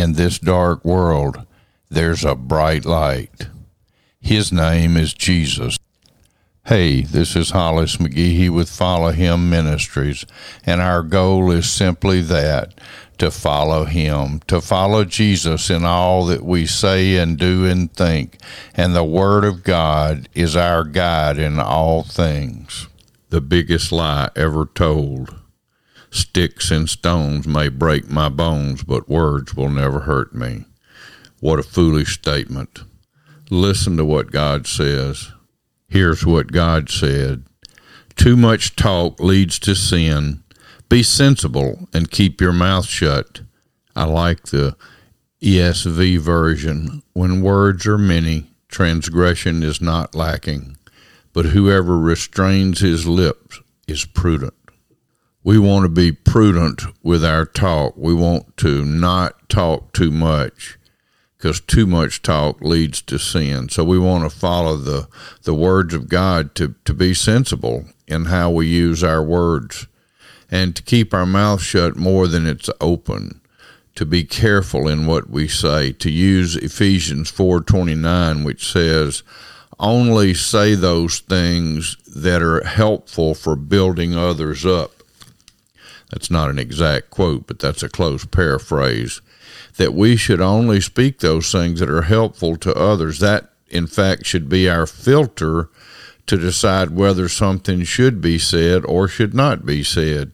in this dark world, there's a bright light. His name is Jesus. Hey, this is Hollis McGehee with Follow Him Ministries, and our goal is simply that to follow Him, to follow Jesus in all that we say and do and think, and the Word of God is our guide in all things. The biggest lie ever told. Sticks and stones may break my bones, but words will never hurt me. What a foolish statement. Listen to what God says. Here's what God said Too much talk leads to sin. Be sensible and keep your mouth shut. I like the ESV version. When words are many, transgression is not lacking, but whoever restrains his lips is prudent. We want to be prudent with our talk. We want to not talk too much because too much talk leads to sin. So we want to follow the, the words of God to, to be sensible in how we use our words and to keep our mouth shut more than it's open to be careful in what we say to use Ephesians 4:29 which says only say those things that are helpful for building others up that's not an exact quote but that's a close paraphrase that we should only speak those things that are helpful to others. That, in fact, should be our filter to decide whether something should be said or should not be said.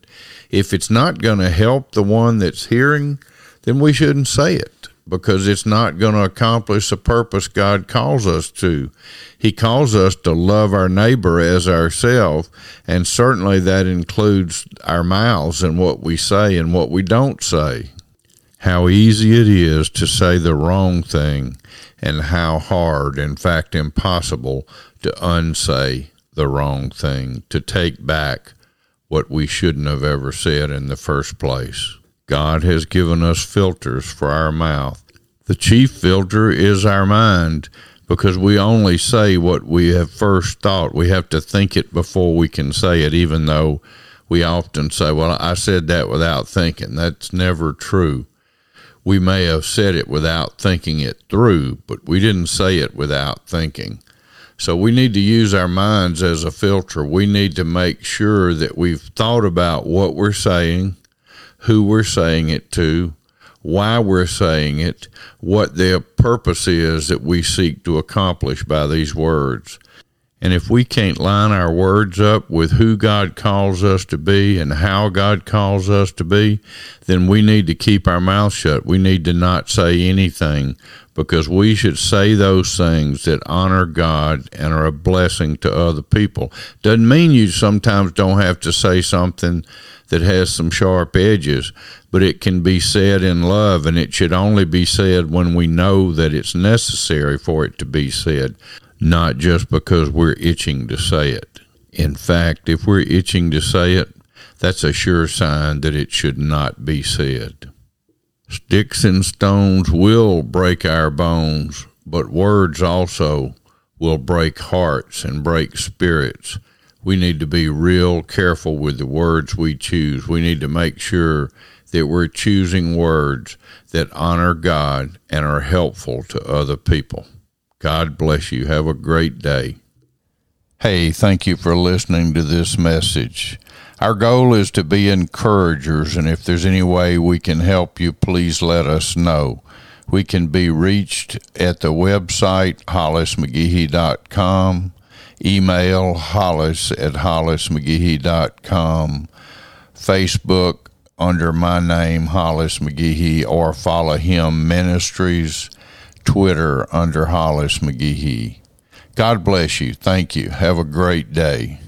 If it's not going to help the one that's hearing, then we shouldn't say it because it's not going to accomplish the purpose God calls us to. He calls us to love our neighbor as ourselves, and certainly that includes our mouths and what we say and what we don't say how easy it is to say the wrong thing and how hard, in fact, impossible, to unsay the wrong thing, to take back what we shouldn't have ever said in the first place. God has given us filters for our mouth. The chief filter is our mind because we only say what we have first thought. We have to think it before we can say it, even though we often say, Well, I said that without thinking. That's never true we may have said it without thinking it through, but we didn't say it without thinking. So we need to use our minds as a filter. We need to make sure that we've thought about what we're saying, who we're saying it to, why we're saying it, what the purpose is that we seek to accomplish by these words. And if we can't line our words up with who God calls us to be and how God calls us to be, then we need to keep our mouth shut. We need to not say anything because we should say those things that honor God and are a blessing to other people. Doesn't mean you sometimes don't have to say something that has some sharp edges, but it can be said in love and it should only be said when we know that it's necessary for it to be said not just because we're itching to say it. In fact, if we're itching to say it, that's a sure sign that it should not be said. Sticks and stones will break our bones, but words also will break hearts and break spirits. We need to be real careful with the words we choose. We need to make sure that we're choosing words that honor God and are helpful to other people. God bless you. Have a great day. Hey, thank you for listening to this message. Our goal is to be encouragers, and if there's any way we can help you, please let us know. We can be reached at the website hollismcgehee.com, email hollis at hollismcgehee.com, Facebook under my name, Hollis McGehee, or follow him ministries Twitter under Hollis McGehee. God bless you. Thank you. Have a great day.